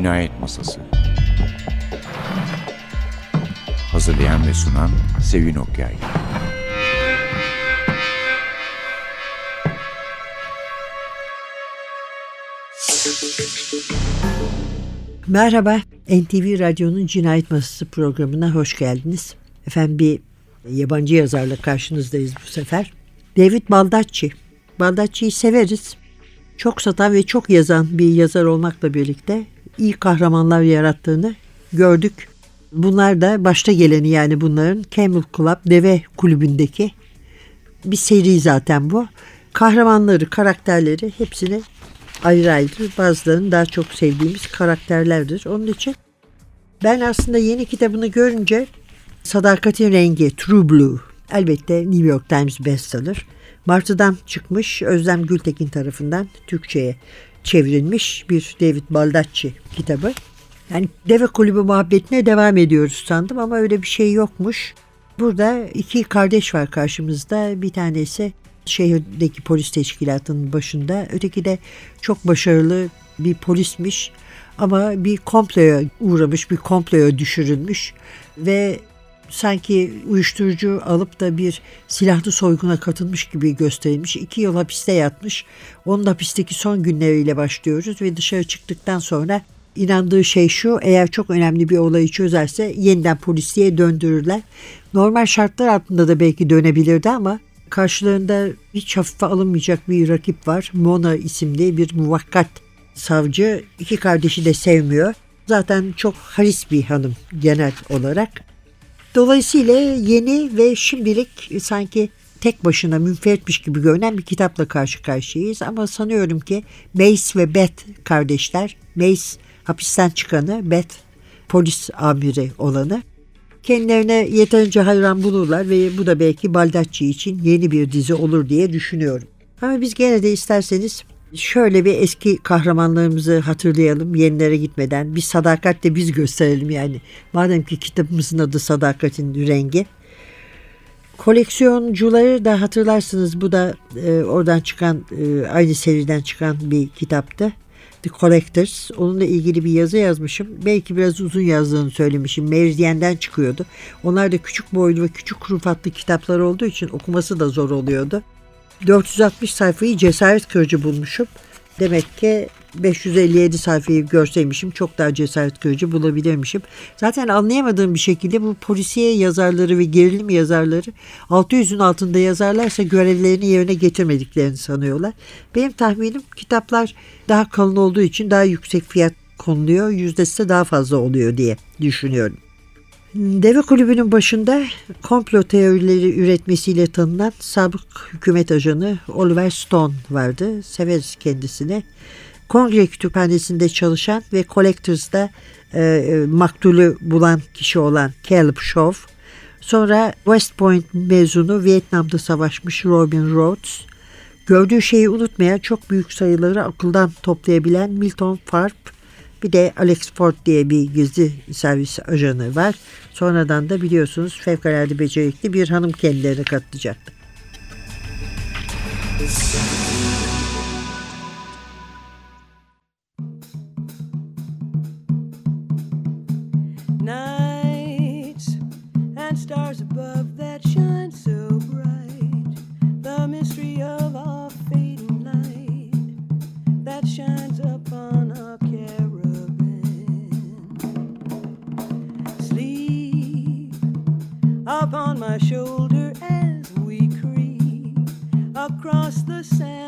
Cinayet Masası Hazırlayan ve sunan Sevin Okyay Merhaba, NTV Radyo'nun Cinayet Masası programına hoş geldiniz. Efendim bir yabancı yazarla karşınızdayız bu sefer. David Baldacci. Baldacci'yi severiz. Çok satan ve çok yazan bir yazar olmakla birlikte iyi kahramanlar yarattığını gördük. Bunlar da başta geleni yani bunların Camel Club Deve Kulübü'ndeki bir seri zaten bu. Kahramanları, karakterleri hepsini ayrı ayrı bazılarının daha çok sevdiğimiz karakterlerdir. Onun için ben aslında yeni kitabını görünce Sadakatin Rengi, True Blue elbette New York Times bestseller. Martı'dan çıkmış Özlem Gültekin tarafından Türkçe'ye çevrilmiş bir David Baldacci kitabı. Yani deve kulübü muhabbetine devam ediyoruz sandım ama öyle bir şey yokmuş. Burada iki kardeş var karşımızda. Bir tanesi şehirdeki polis teşkilatının başında. Öteki de çok başarılı bir polismiş ama bir komploya uğramış, bir komploya düşürülmüş ve sanki uyuşturucu alıp da bir silahlı soyguna katılmış gibi gösterilmiş. İki yıl hapiste yatmış. Onun hapisteki son günleriyle başlıyoruz ve dışarı çıktıktan sonra inandığı şey şu eğer çok önemli bir olayı çözerse yeniden polisliğe döndürürler. Normal şartlar altında da belki dönebilirdi ama karşılarında hiç hafife alınmayacak bir rakip var. Mona isimli bir muvakkat savcı. iki kardeşi de sevmiyor. Zaten çok haris bir hanım genel olarak. Dolayısıyla yeni ve şimdilik sanki tek başına münferitmiş gibi görünen bir kitapla karşı karşıyayız. Ama sanıyorum ki Mace ve Beth kardeşler, Mace hapisten çıkanı, Beth polis amiri olanı kendilerine yeterince hayran bulurlar ve bu da belki Baldacci için yeni bir dizi olur diye düşünüyorum. Ama biz gene de isterseniz şöyle bir eski kahramanlarımızı hatırlayalım yenilere gitmeden. Bir sadakat de biz gösterelim yani. Madem ki kitabımızın adı Sadakatin Rengi. Koleksiyoncuları da hatırlarsınız bu da e, oradan çıkan e, aynı seriden çıkan bir kitaptı. The Collectors. Onunla ilgili bir yazı yazmışım. Belki biraz uzun yazdığını söylemişim. Meridyen'den çıkıyordu. Onlar da küçük boylu ve küçük rufatlı kitaplar olduğu için okuması da zor oluyordu. 460 sayfayı cesaret kırıcı bulmuşum. Demek ki 557 sayfayı görseymişim çok daha cesaret kırıcı bulabilirmişim. Zaten anlayamadığım bir şekilde bu polisiye yazarları ve gerilim yazarları 600'ün altında yazarlarsa görevlerini yerine getirmediklerini sanıyorlar. Benim tahminim kitaplar daha kalın olduğu için daha yüksek fiyat konuluyor. Yüzdesi de daha fazla oluyor diye düşünüyorum. Deve kulübünün başında komplo teorileri üretmesiyle tanınan sabık hükümet ajanı Oliver Stone vardı. Severiz kendisini. Kongre kütüphanesinde çalışan ve Collectors'da e, e, maktulü bulan kişi olan Caleb Shaw. Sonra West Point mezunu Vietnam'da savaşmış Robin Rhodes. Gördüğü şeyi unutmayan çok büyük sayıları akıldan toplayabilen Milton Farp. Bir de Alex Ford diye bir gizli servis ajanı var. Sonradan da biliyorsunuz fevkalade becerikli bir hanım kendilerine katılacaktı. My shoulder as we creep across the sand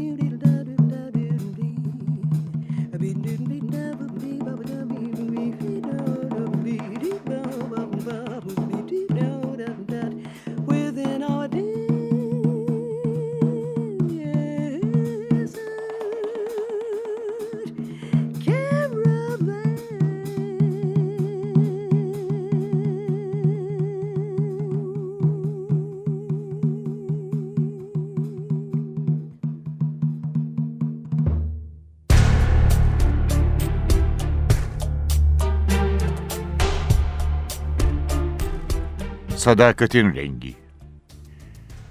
beauty. Sadakatin rengi.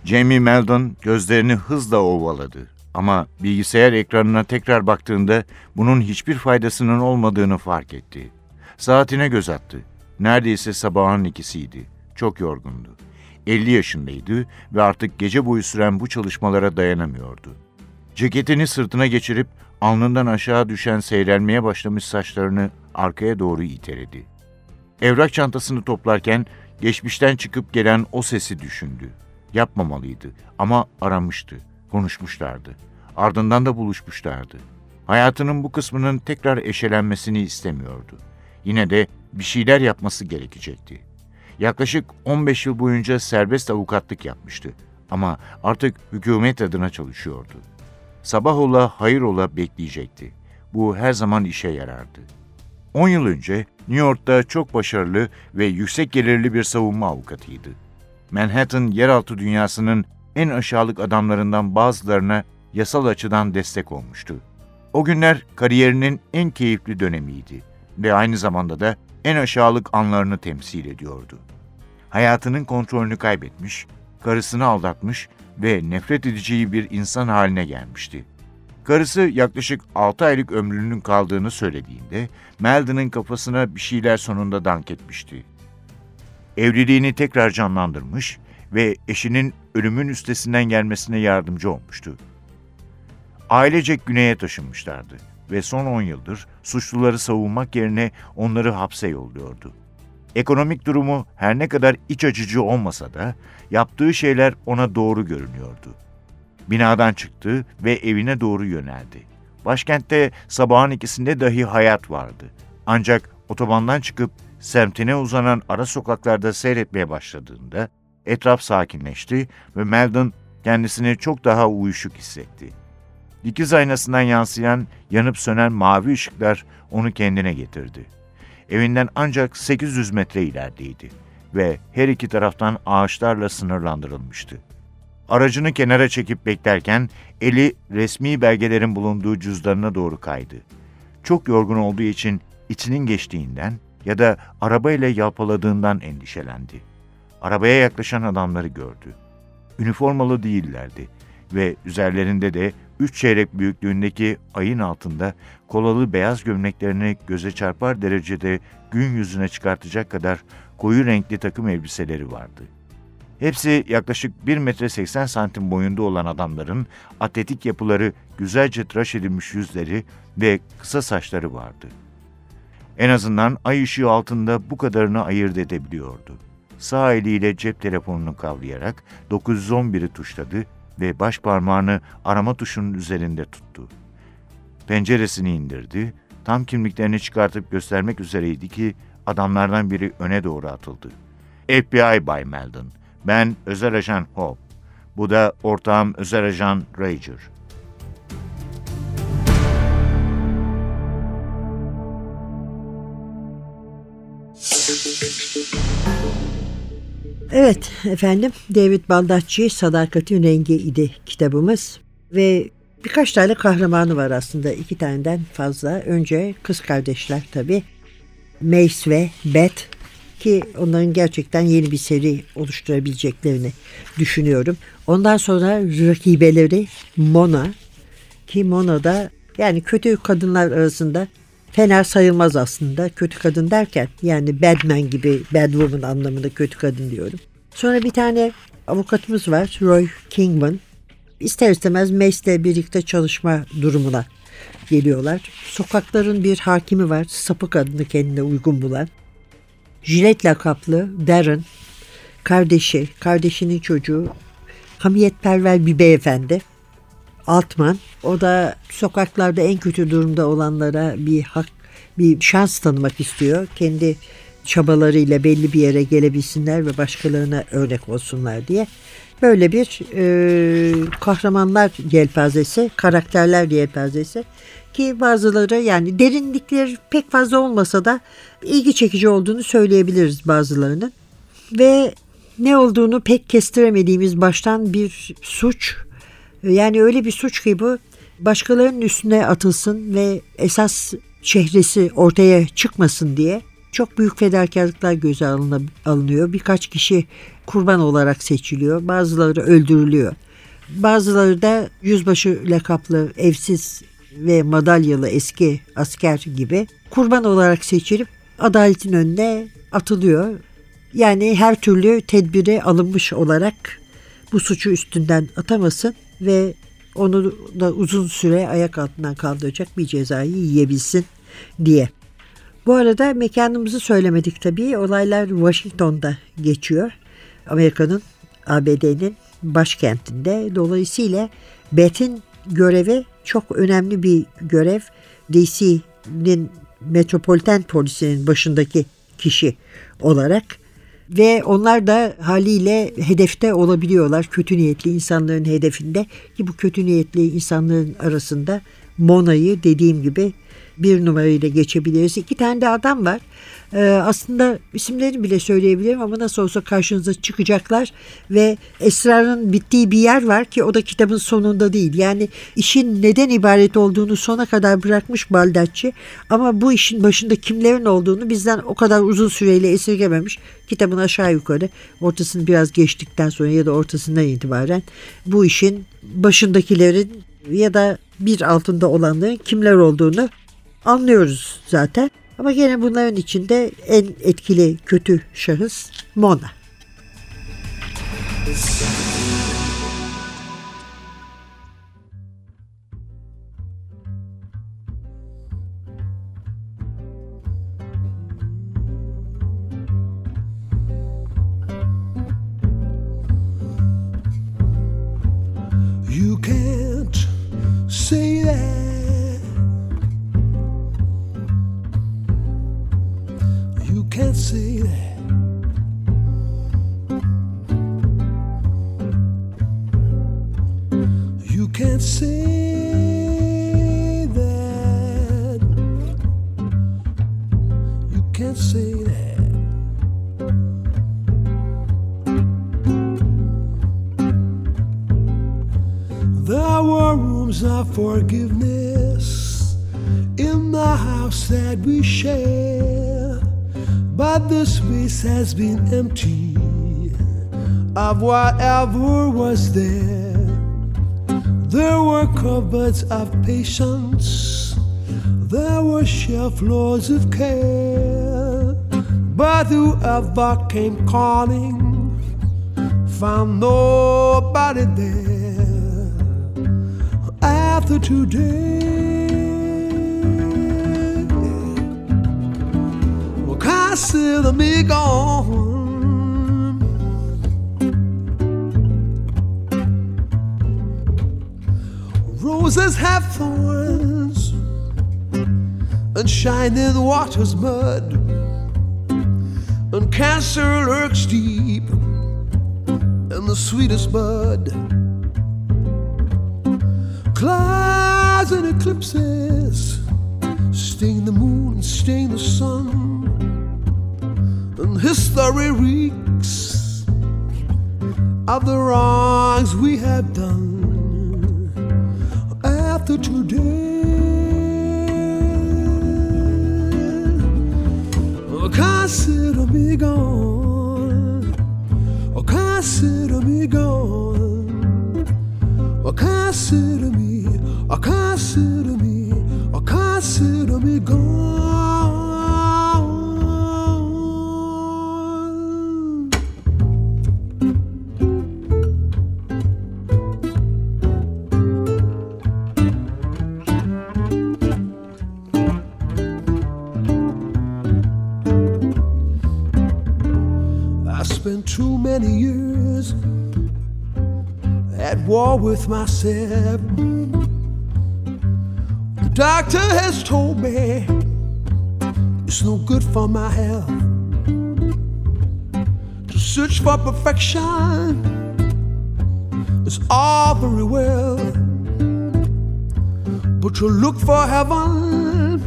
Jamie Meldon gözlerini hızla ovaladı. Ama bilgisayar ekranına tekrar baktığında bunun hiçbir faydasının olmadığını fark etti. Saatine göz attı. Neredeyse sabahın ikisiydi. Çok yorgundu. 50 yaşındaydı ve artık gece boyu süren bu çalışmalara dayanamıyordu. Ceketini sırtına geçirip alnından aşağı düşen seyrelmeye başlamış saçlarını arkaya doğru iteledi. Evrak çantasını toplarken geçmişten çıkıp gelen o sesi düşündü. Yapmamalıydı ama aramıştı, konuşmuşlardı. Ardından da buluşmuşlardı. Hayatının bu kısmının tekrar eşelenmesini istemiyordu. Yine de bir şeyler yapması gerekecekti. Yaklaşık 15 yıl boyunca serbest avukatlık yapmıştı ama artık hükümet adına çalışıyordu. Sabah ola hayır ola bekleyecekti. Bu her zaman işe yarardı. 10 yıl önce New York'ta çok başarılı ve yüksek gelirli bir savunma avukatıydı. Manhattan yeraltı dünyasının en aşağılık adamlarından bazılarına yasal açıdan destek olmuştu. O günler kariyerinin en keyifli dönemiydi ve aynı zamanda da en aşağılık anlarını temsil ediyordu. Hayatının kontrolünü kaybetmiş, karısını aldatmış ve nefret edeceği bir insan haline gelmişti. Karısı yaklaşık 6 aylık ömrünün kaldığını söylediğinde Meldon'ın kafasına bir şeyler sonunda dank etmişti. Evliliğini tekrar canlandırmış ve eşinin ölümün üstesinden gelmesine yardımcı olmuştu. Ailecek güneye taşınmışlardı ve son 10 yıldır suçluları savunmak yerine onları hapse yolluyordu. Ekonomik durumu her ne kadar iç açıcı olmasa da yaptığı şeyler ona doğru görünüyordu. Binadan çıktı ve evine doğru yöneldi. Başkentte sabahın ikisinde dahi hayat vardı. Ancak otobandan çıkıp semtine uzanan ara sokaklarda seyretmeye başladığında etraf sakinleşti ve Meldon kendisini çok daha uyuşuk hissetti. Dikiz aynasından yansıyan yanıp sönen mavi ışıklar onu kendine getirdi. Evinden ancak 800 metre ilerideydi ve her iki taraftan ağaçlarla sınırlandırılmıştı. Aracını kenara çekip beklerken eli resmi belgelerin bulunduğu cüzdanına doğru kaydı. Çok yorgun olduğu için içinin geçtiğinden ya da arabayla yalpaladığından endişelendi. Arabaya yaklaşan adamları gördü. Üniformalı değillerdi ve üzerlerinde de üç çeyrek büyüklüğündeki ayın altında kolalı beyaz gömleklerini göze çarpar derecede gün yüzüne çıkartacak kadar koyu renkli takım elbiseleri vardı. Hepsi yaklaşık 1 metre 80 santim boyunda olan adamların atletik yapıları, güzelce tıraş edilmiş yüzleri ve kısa saçları vardı. En azından ay ışığı altında bu kadarını ayırt edebiliyordu. Sağ eliyle cep telefonunu kavrayarak 911'i tuşladı ve baş parmağını arama tuşunun üzerinde tuttu. Penceresini indirdi, tam kimliklerini çıkartıp göstermek üzereydi ki adamlardan biri öne doğru atıldı. FBI Bay Meldon, ben özel ajan Hope. Bu da ortağım özel ajan Rager. Evet efendim David Baldacci Sadakatin Rengi idi kitabımız ve birkaç tane kahramanı var aslında iki taneden fazla. Önce kız kardeşler tabi Mace ve Beth ki onların gerçekten yeni bir seri oluşturabileceklerini düşünüyorum. Ondan sonra rakibeleri Mona ki Mona da yani kötü kadınlar arasında fena sayılmaz aslında. Kötü kadın derken yani Badman gibi Bad Woman anlamında kötü kadın diyorum. Sonra bir tane avukatımız var Roy Kingman. İster istemez Mace'le birlikte çalışma durumuna geliyorlar. Sokakların bir hakimi var. Sapık adını kendine uygun bulan. Jilet lakaplı Darren, kardeşi, kardeşinin çocuğu, hamiyetperver bir beyefendi. Altman, o da sokaklarda en kötü durumda olanlara bir hak, bir şans tanımak istiyor. Kendi çabalarıyla belli bir yere gelebilsinler ve başkalarına örnek olsunlar diye. Böyle bir e, kahramanlar yelpazesi, karakterler yelpazesi ki bazıları yani derinlikleri pek fazla olmasa da ilgi çekici olduğunu söyleyebiliriz bazılarının. Ve ne olduğunu pek kestiremediğimiz baştan bir suç yani öyle bir suç ki bu başkalarının üstüne atılsın ve esas çehresi ortaya çıkmasın diye çok büyük fedakarlıklar göze alınıyor. Birkaç kişi kurban olarak seçiliyor. Bazıları öldürülüyor. Bazıları da yüzbaşı lakaplı evsiz ve madalyalı eski asker gibi kurban olarak seçilip adaletin önüne atılıyor. Yani her türlü tedbiri alınmış olarak bu suçu üstünden atamasın ve onu da uzun süre ayak altından kaldıracak bir cezayı yiyebilsin diye. Bu arada mekanımızı söylemedik tabii. Olaylar Washington'da geçiyor. Amerika'nın, ABD'nin başkentinde. Dolayısıyla Beth'in görevi çok önemli bir görev. DC'nin metropoliten polisinin başındaki kişi olarak ve onlar da haliyle hedefte olabiliyorlar. Kötü niyetli insanların hedefinde ki bu kötü niyetli insanların arasında Mona'yı dediğim gibi bir numarayla geçebiliriz. İki tane de adam var. Ee, aslında isimlerini bile söyleyebilirim ama nasıl olsa karşınıza çıkacaklar ve esrarın bittiği bir yer var ki o da kitabın sonunda değil. Yani işin neden ibaret olduğunu sona kadar bırakmış Baldacci ama bu işin başında kimlerin olduğunu bizden o kadar uzun süreyle esirgememiş. Kitabın aşağı yukarı ortasını biraz geçtikten sonra ya da ortasından itibaren bu işin başındakilerin ya da bir altında olanların kimler olduğunu anlıyoruz zaten. Ama gene bunların içinde en etkili kötü şahıs Mona. But the space has been empty of whatever was there. There were cupboards of patience, there were shelf loads of care, but whoever came calling found nobody there after today. Well, consider me gone. Roses have thorns and shining waters mud, and cancer lurks deep in the sweetest bud clouds and eclipses stain the moon and stain the sun history reeks of the wrongs we have done. After today oh, consider me gone. Oh, consider me gone. Or consider me, or consider me, or consider me gone. Myself. The doctor has told me it's no good for my health to search for perfection. It's all very well, but to look for heaven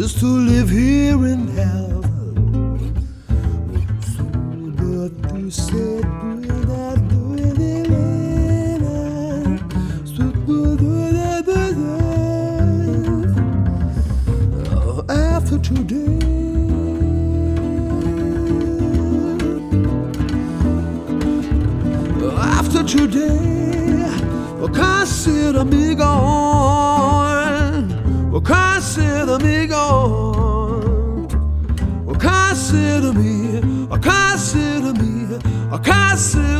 is to live here in hell. So you said, that, today. After today, consider me gone. Consider me gone. Consider me, consider me, consider.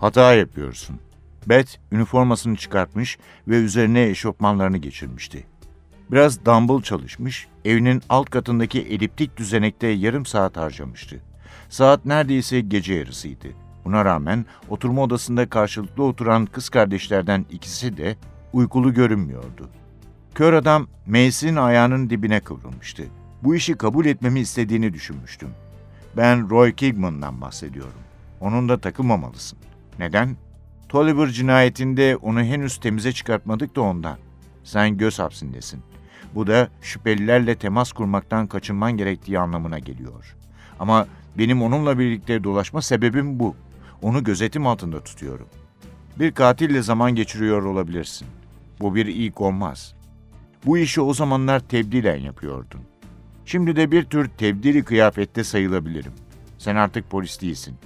Hata yapıyorsun. Beth üniformasını çıkartmış ve üzerine eşofmanlarını geçirmişti. Biraz dumbbell çalışmış, evinin alt katındaki eliptik düzenekte yarım saat harcamıştı. Saat neredeyse gece yarısıydı. Buna rağmen oturma odasında karşılıklı oturan kız kardeşlerden ikisi de uykulu görünmüyordu. Kör adam Mace'in ayağının dibine kıvrılmıştı. Bu işi kabul etmemi istediğini düşünmüştüm. Ben Roy Kigman'dan bahsediyorum. Onunla takılmamalısın. Neden? Tolliver cinayetinde onu henüz temize çıkartmadık da ondan. Sen göz hapsindesin. Bu da şüphelilerle temas kurmaktan kaçınman gerektiği anlamına geliyor. Ama benim onunla birlikte dolaşma sebebim bu. Onu gözetim altında tutuyorum. Bir katille zaman geçiriyor olabilirsin. Bu bir ilk olmaz. Bu işi o zamanlar tebdilen yapıyordun. Şimdi de bir tür tebdili kıyafette sayılabilirim. Sen artık polis değilsin.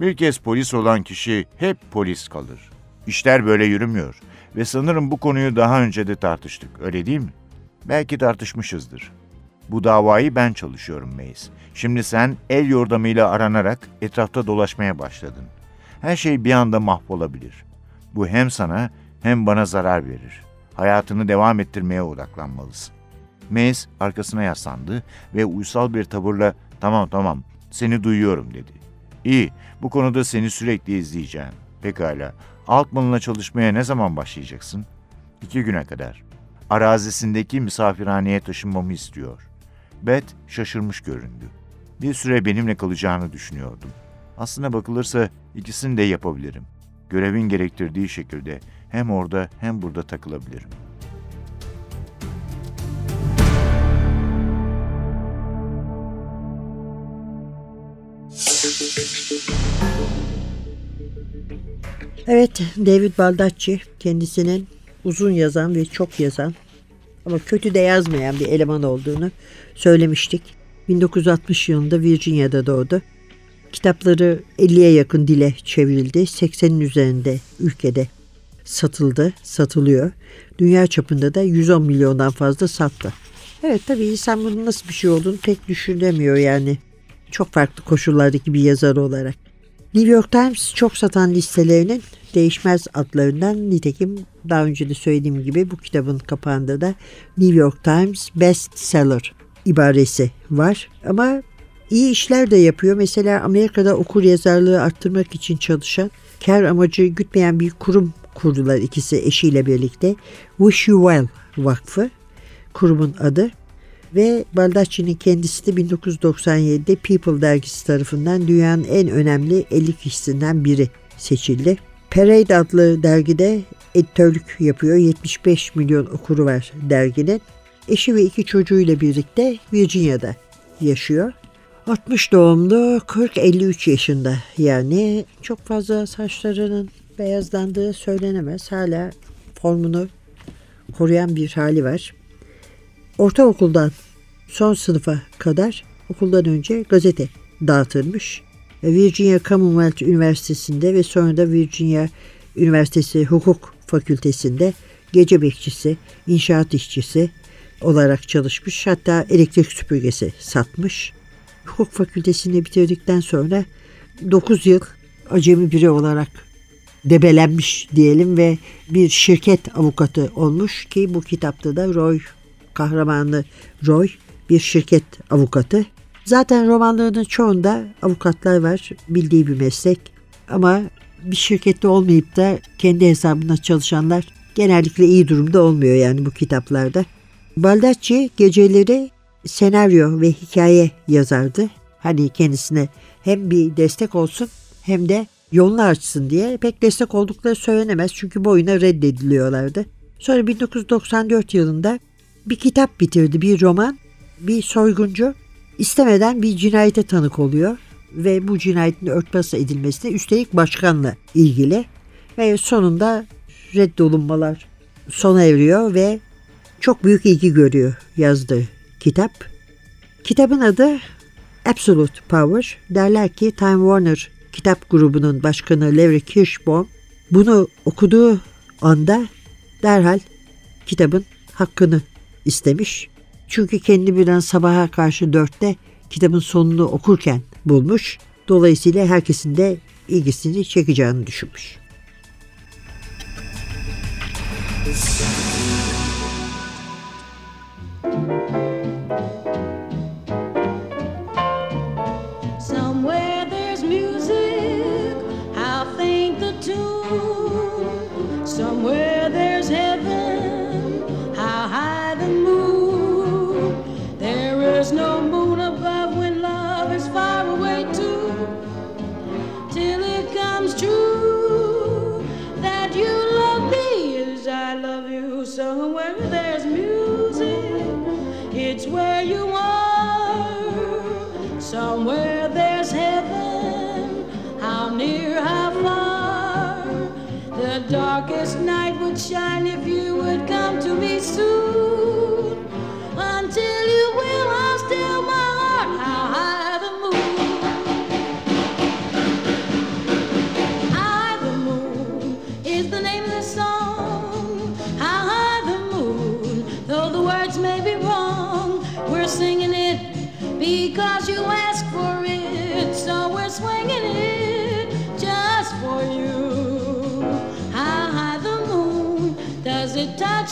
Bir kez polis olan kişi hep polis kalır. İşler böyle yürümüyor ve sanırım bu konuyu daha önce de tartıştık, öyle değil mi? Belki tartışmışızdır. Bu davayı ben çalışıyorum Mace. Şimdi sen el yordamıyla aranarak etrafta dolaşmaya başladın. Her şey bir anda mahvolabilir. Bu hem sana hem bana zarar verir. Hayatını devam ettirmeye odaklanmalısın. Mace arkasına yaslandı ve uysal bir tavırla tamam tamam seni duyuyorum dedi. İyi bu konuda seni sürekli izleyeceğim. Pekala Altman'la çalışmaya ne zaman başlayacaksın? İki güne kadar. Arazisindeki misafirhaneye taşınmamı istiyor. Beth şaşırmış göründü. Bir süre benimle kalacağını düşünüyordum. Aslına bakılırsa ikisini de yapabilirim. Görevin gerektirdiği şekilde hem orada hem burada takılabilirim. Evet, David Baldacci kendisinin uzun yazan ve çok yazan ama kötü de yazmayan bir eleman olduğunu söylemiştik. 1960 yılında Virginia'da doğdu. Kitapları 50'ye yakın dile çevrildi. 80'in üzerinde ülkede satıldı, satılıyor. Dünya çapında da 110 milyondan fazla sattı. Evet tabii insan bunun nasıl bir şey olduğunu pek düşünemiyor yani. Çok farklı koşullardaki bir yazar olarak. New York Times çok satan listelerinin değişmez adlarından nitekim daha önce de söylediğim gibi bu kitabın kapağında da New York Times Best Seller ibaresi var. Ama iyi işler de yapıyor. Mesela Amerika'da okur yazarlığı arttırmak için çalışan kar amacı gütmeyen bir kurum kurdular ikisi eşiyle birlikte. Wish You Well Vakfı kurumun adı ve Baldacci'nin kendisi de 1997'de People dergisi tarafından dünyanın en önemli 50 kişisinden biri seçildi. Parade adlı dergide editörlük yapıyor. 75 milyon okuru var derginin. Eşi ve iki çocuğuyla birlikte Virginia'da yaşıyor. 60 doğumlu 40-53 yaşında yani çok fazla saçlarının beyazlandığı söylenemez. Hala formunu koruyan bir hali var. Ortaokuldan son sınıfa kadar okuldan önce gazete dağıtılmış. Virginia Commonwealth Üniversitesi'nde ve sonra da Virginia Üniversitesi Hukuk Fakültesi'nde gece bekçisi, inşaat işçisi olarak çalışmış. Hatta elektrik süpürgesi satmış. Hukuk Fakültesini bitirdikten sonra 9 yıl acemi biri olarak debelenmiş diyelim ve bir şirket avukatı olmuş ki bu kitapta da Roy kahramanı Roy bir şirket avukatı. Zaten romanlarının çoğunda avukatlar var, bildiği bir meslek. Ama bir şirkette olmayıp da kendi hesabına çalışanlar genellikle iyi durumda olmuyor yani bu kitaplarda. Baldacci geceleri senaryo ve hikaye yazardı. Hani kendisine hem bir destek olsun hem de yolunu açsın diye pek destek oldukları söylenemez çünkü boyuna reddediliyorlardı. Sonra 1994 yılında bir kitap bitirdi, bir roman. Bir soyguncu istemeden bir cinayete tanık oluyor ve bu cinayetin örtbas edilmesi de üstelik başkanla ilgili ve sonunda reddolunmalar sona eriyor ve çok büyük ilgi görüyor yazdığı kitap. Kitabın adı Absolute Power. Derler ki Time Warner kitap grubunun başkanı Larry Kirschbaum bunu okuduğu anda derhal kitabın hakkını istemiş. Çünkü kendi birden sabaha karşı dörtte kitabın sonunu okurken bulmuş. Dolayısıyla herkesin de ilgisini çekeceğini düşünmüş. Somewhere night would shine if you would come to me soon.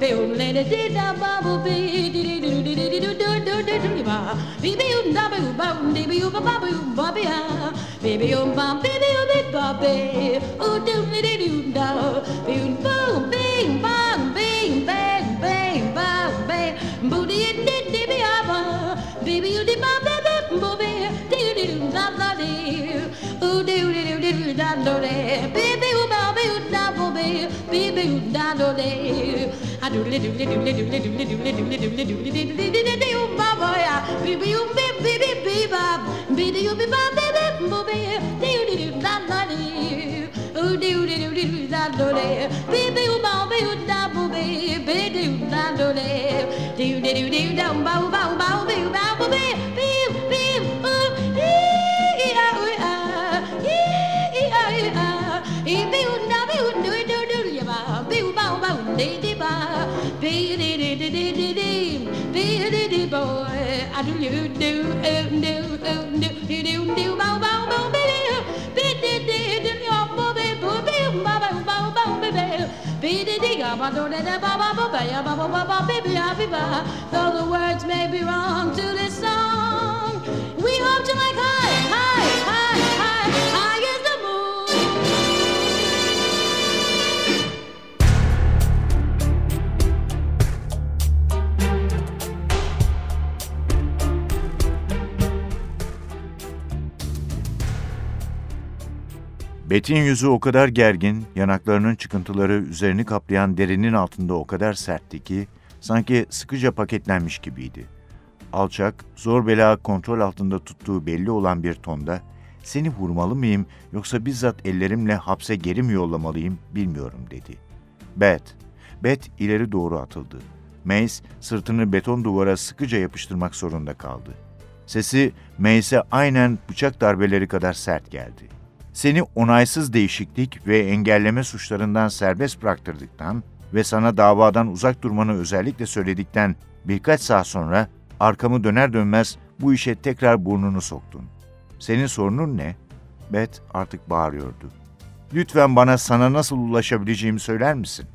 be o le de di da ba bu bi di di do di di di do do do do do ba bi bi u da ba u ba u di bi u ba ba bu ba bi ha bi bi u ba bi bi u bi ba bi u do di di do da bi u ba u bi ba bi ba bi ba bi bu di di di bi ha ba bi bi u di ba bi bi bu bi di di do da da di u di di do di do da do di bi bi u ba bi u da bu bi bi bi u da do di I do little little little little little little little little little little you baba ya bibi you bib bibi bibab bidi you bibab bibi bobe do you do da da di oo do you do do da do le bibi you ba be you da bobe bidi you da do le do you do do da ba ba ba be ba bobe bib bib oo ee ya oo ya ee ya oo ya ee be you da be you do do do ya ba be you ba ba do be dee dee dee dee dee dee be dee dee boy I do do do oh do oh do do do do bow bow bow baby be dee dee do you up baby boo bee bow bow bow bow baby be dee dee ga ba do da da ba ba ba ba ya ba ba ba ba baby ya be ba though the words may be wrong to this song we hope you like high, high, high. Bet'in yüzü o kadar gergin, yanaklarının çıkıntıları üzerini kaplayan derinin altında o kadar sertti ki sanki sıkıca paketlenmiş gibiydi. Alçak, zor bela kontrol altında tuttuğu belli olan bir tonda seni vurmalı mıyım yoksa bizzat ellerimle hapse geri mi yollamalıyım bilmiyorum dedi. Bet, Bet ileri doğru atıldı. Mace sırtını beton duvara sıkıca yapıştırmak zorunda kaldı. Sesi Mace'e aynen bıçak darbeleri kadar sert geldi. Seni onaysız değişiklik ve engelleme suçlarından serbest bıraktırdıktan ve sana davadan uzak durmanı özellikle söyledikten birkaç saat sonra arkamı döner dönmez bu işe tekrar burnunu soktun. Senin sorunun ne? Beth artık bağırıyordu. Lütfen bana sana nasıl ulaşabileceğimi söyler misin?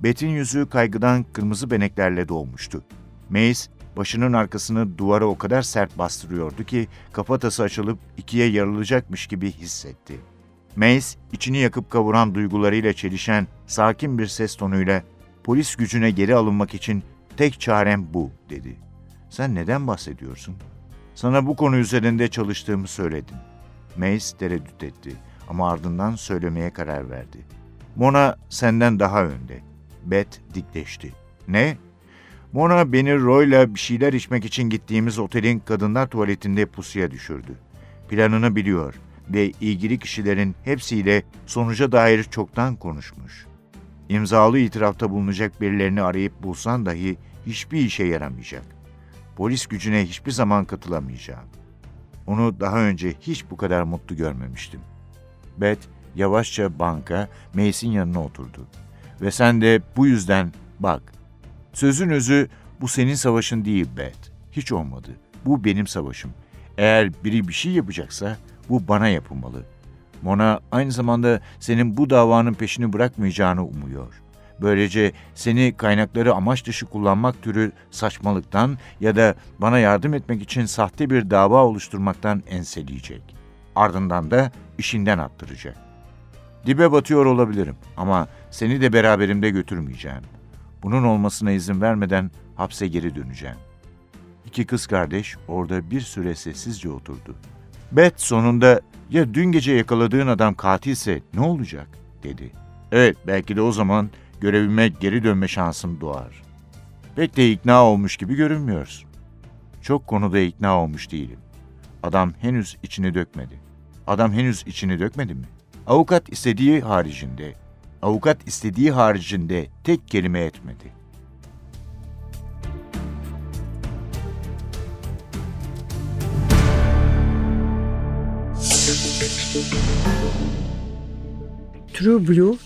Beth'in yüzü kaygıdan kırmızı beneklerle dolmuştu. Mace başının arkasını duvara o kadar sert bastırıyordu ki kafatası açılıp ikiye yarılacakmış gibi hissetti. Mace, içini yakıp kavuran duygularıyla çelişen sakin bir ses tonuyla polis gücüne geri alınmak için tek çarem bu dedi. Sen neden bahsediyorsun? Sana bu konu üzerinde çalıştığımı söyledim. Mace tereddüt etti ama ardından söylemeye karar verdi. Mona senden daha önde. Beth dikleşti. Ne? Mona beni Roy'la bir şeyler içmek için gittiğimiz otelin kadınlar tuvaletinde pusuya düşürdü. Planını biliyor ve ilgili kişilerin hepsiyle sonuca dair çoktan konuşmuş. İmzalı itirafta bulunacak birilerini arayıp bulsan dahi hiçbir işe yaramayacak. Polis gücüne hiçbir zaman katılamayacağım. Onu daha önce hiç bu kadar mutlu görmemiştim. Beth yavaşça banka Mace'in yanına oturdu. Ve sen de bu yüzden bak. Sözün özü bu senin savaşın değil Beth. Hiç olmadı. Bu benim savaşım. Eğer biri bir şey yapacaksa bu bana yapılmalı. Mona aynı zamanda senin bu davanın peşini bırakmayacağını umuyor. Böylece seni kaynakları amaç dışı kullanmak türü saçmalıktan ya da bana yardım etmek için sahte bir dava oluşturmaktan enseleyecek. Ardından da işinden attıracak. Dibe batıyor olabilirim ama seni de beraberimde götürmeyeceğim. Bunun olmasına izin vermeden hapse geri döneceğim. İki kız kardeş orada bir süre sessizce oturdu. Beth sonunda ya dün gece yakaladığın adam katilse ne olacak dedi. Evet belki de o zaman görevime geri dönme şansım doğar. Pek de ikna olmuş gibi görünmüyorsun. Çok konuda ikna olmuş değilim. Adam henüz içini dökmedi. Adam henüz içini dökmedi mi? Avukat istediği haricinde, avukat istediği haricinde tek kelime etmedi. True Blue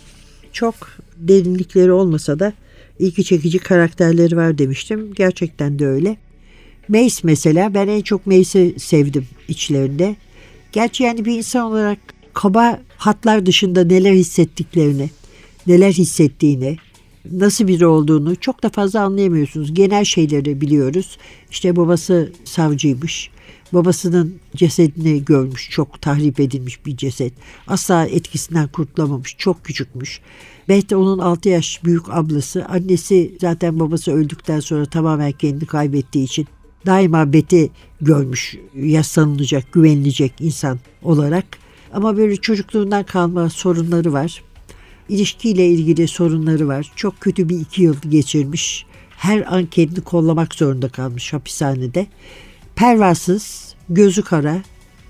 çok derinlikleri olmasa da ilgi çekici karakterleri var demiştim. Gerçekten de öyle. Mace mesela ben en çok Mace'i sevdim içlerinde. Gerçi yani bir insan olarak kaba hatlar dışında neler hissettiklerini, neler hissettiğini, nasıl biri olduğunu çok da fazla anlayamıyorsunuz. Genel şeyleri biliyoruz. İşte babası savcıymış. Babasının cesedini görmüş. Çok tahrip edilmiş bir ceset. Asla etkisinden kurtulamamış. Çok küçükmüş. De onun 6 yaş büyük ablası. Annesi zaten babası öldükten sonra tamamen kendini kaybettiği için daima Beth'i görmüş. Yaslanılacak, güvenilecek insan olarak. Ama böyle çocukluğundan kalma sorunları var. İlişkiyle ilgili sorunları var. Çok kötü bir iki yıl geçirmiş. Her an kendini kollamak zorunda kalmış hapishanede. Pervasız, gözü kara,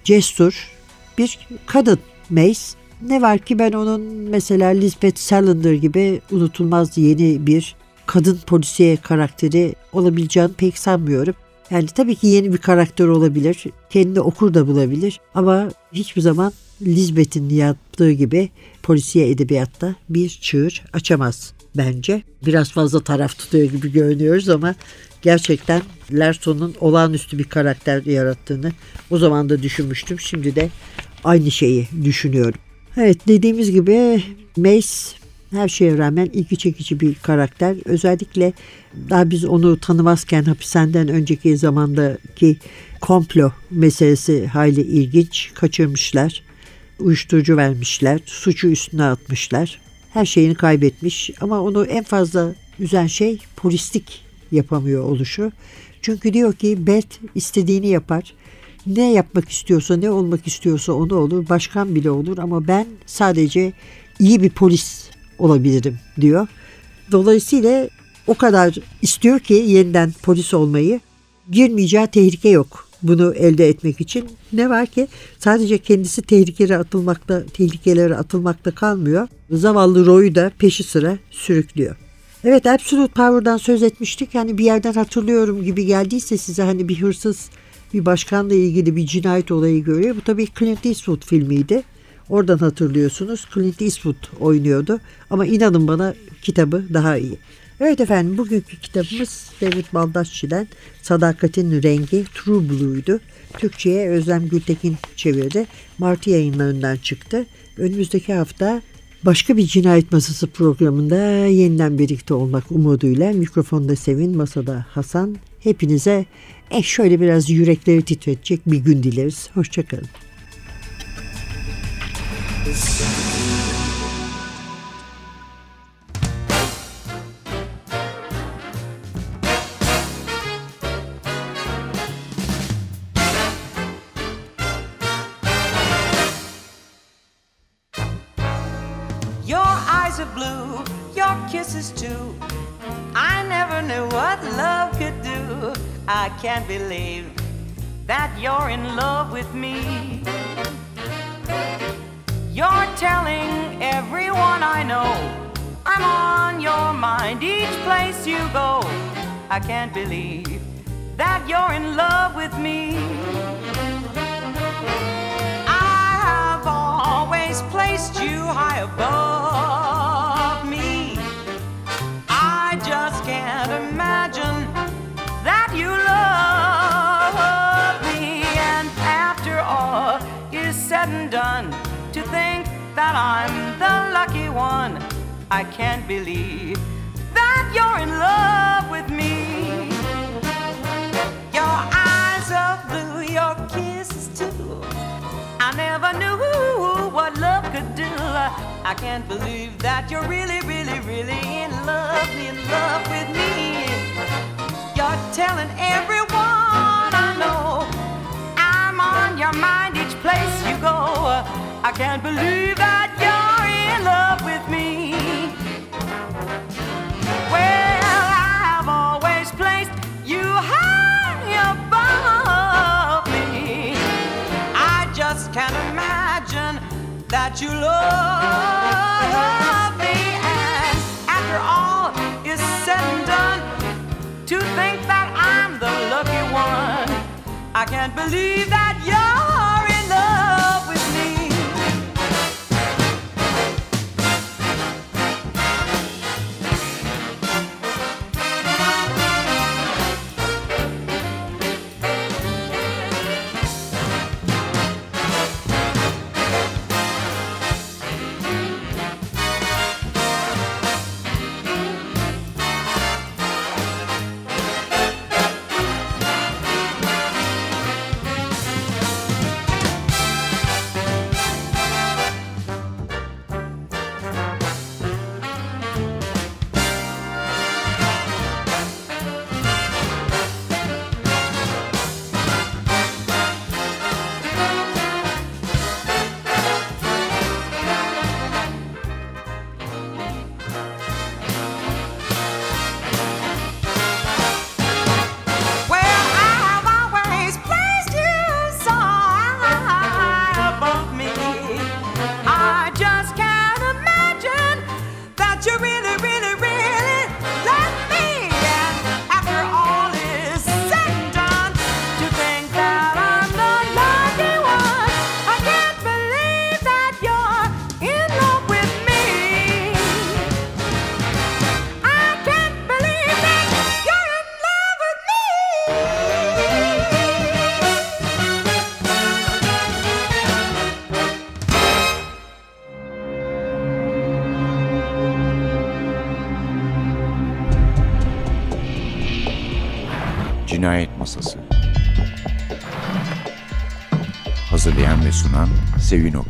cesur bir kadın Mace. Ne var ki ben onun mesela Lisbeth Salander gibi unutulmaz yeni bir kadın polisiye karakteri olabileceğini pek sanmıyorum. Yani tabii ki yeni bir karakter olabilir. Kendini okur da bulabilir. Ama hiçbir zaman Lisbeth'in yaptığı gibi polisiye edebiyatta bir çığır açamaz bence. Biraz fazla taraf tutuyor gibi görünüyoruz ama gerçekten Larson'un olağanüstü bir karakter yarattığını o zaman da düşünmüştüm. Şimdi de aynı şeyi düşünüyorum. Evet dediğimiz gibi Mace her şeye rağmen ilgi çekici bir karakter. Özellikle daha biz onu tanımazken hapishaneden önceki zamandaki komplo meselesi hayli ilginç. Kaçırmışlar, uyuşturucu vermişler, suçu üstüne atmışlar. Her şeyini kaybetmiş ama onu en fazla üzen şey polislik yapamıyor oluşu. Çünkü diyor ki Beth istediğini yapar. Ne yapmak istiyorsa, ne olmak istiyorsa onu olur. Başkan bile olur ama ben sadece iyi bir polis olabilirim diyor. Dolayısıyla o kadar istiyor ki yeniden polis olmayı girmeyeceği tehlike yok bunu elde etmek için. Ne var ki sadece kendisi tehlikelere atılmakta, tehlikelere atılmakta kalmıyor. Zavallı Roy'u da peşi sıra sürüklüyor. Evet Absolute Power'dan söz etmiştik. Hani bir yerden hatırlıyorum gibi geldiyse size hani bir hırsız bir başkanla ilgili bir cinayet olayı görüyor. Bu tabii Clint Eastwood filmiydi. Oradan hatırlıyorsunuz. Clint Eastwood oynuyordu. Ama inanın bana kitabı daha iyi. Evet efendim bugünkü kitabımız David Baldacci'den Sadakatin Rengi True Blue'ydu. Türkçe'ye Özlem Gültekin çevirdi. Martı yayınlarından çıktı. Önümüzdeki hafta başka bir cinayet masası programında yeniden birlikte olmak umuduyla mikrofonda Sevin, masada Hasan. Hepinize eh şöyle biraz yürekleri titretecek bir gün dileriz. Hoşçakalın. I can't believe that you're in love with me. You're telling everyone I know I'm on your mind each place you go. I can't believe that you're in love with me. I have always placed you high above said and done, to think that I'm the lucky one, I can't believe that you're in love with me. Your eyes are blue, your kisses too. I never knew what love could do. I can't believe that you're really, really, really in love, in love with me. You're telling everyone go. I can't believe that you're in love with me. Well, I've always placed you high above me. I just can't imagine that you love me. And after all is said and done, to think that I'm the lucky one, I can't believe that Hazırlayan ve sunan Sevin Okyay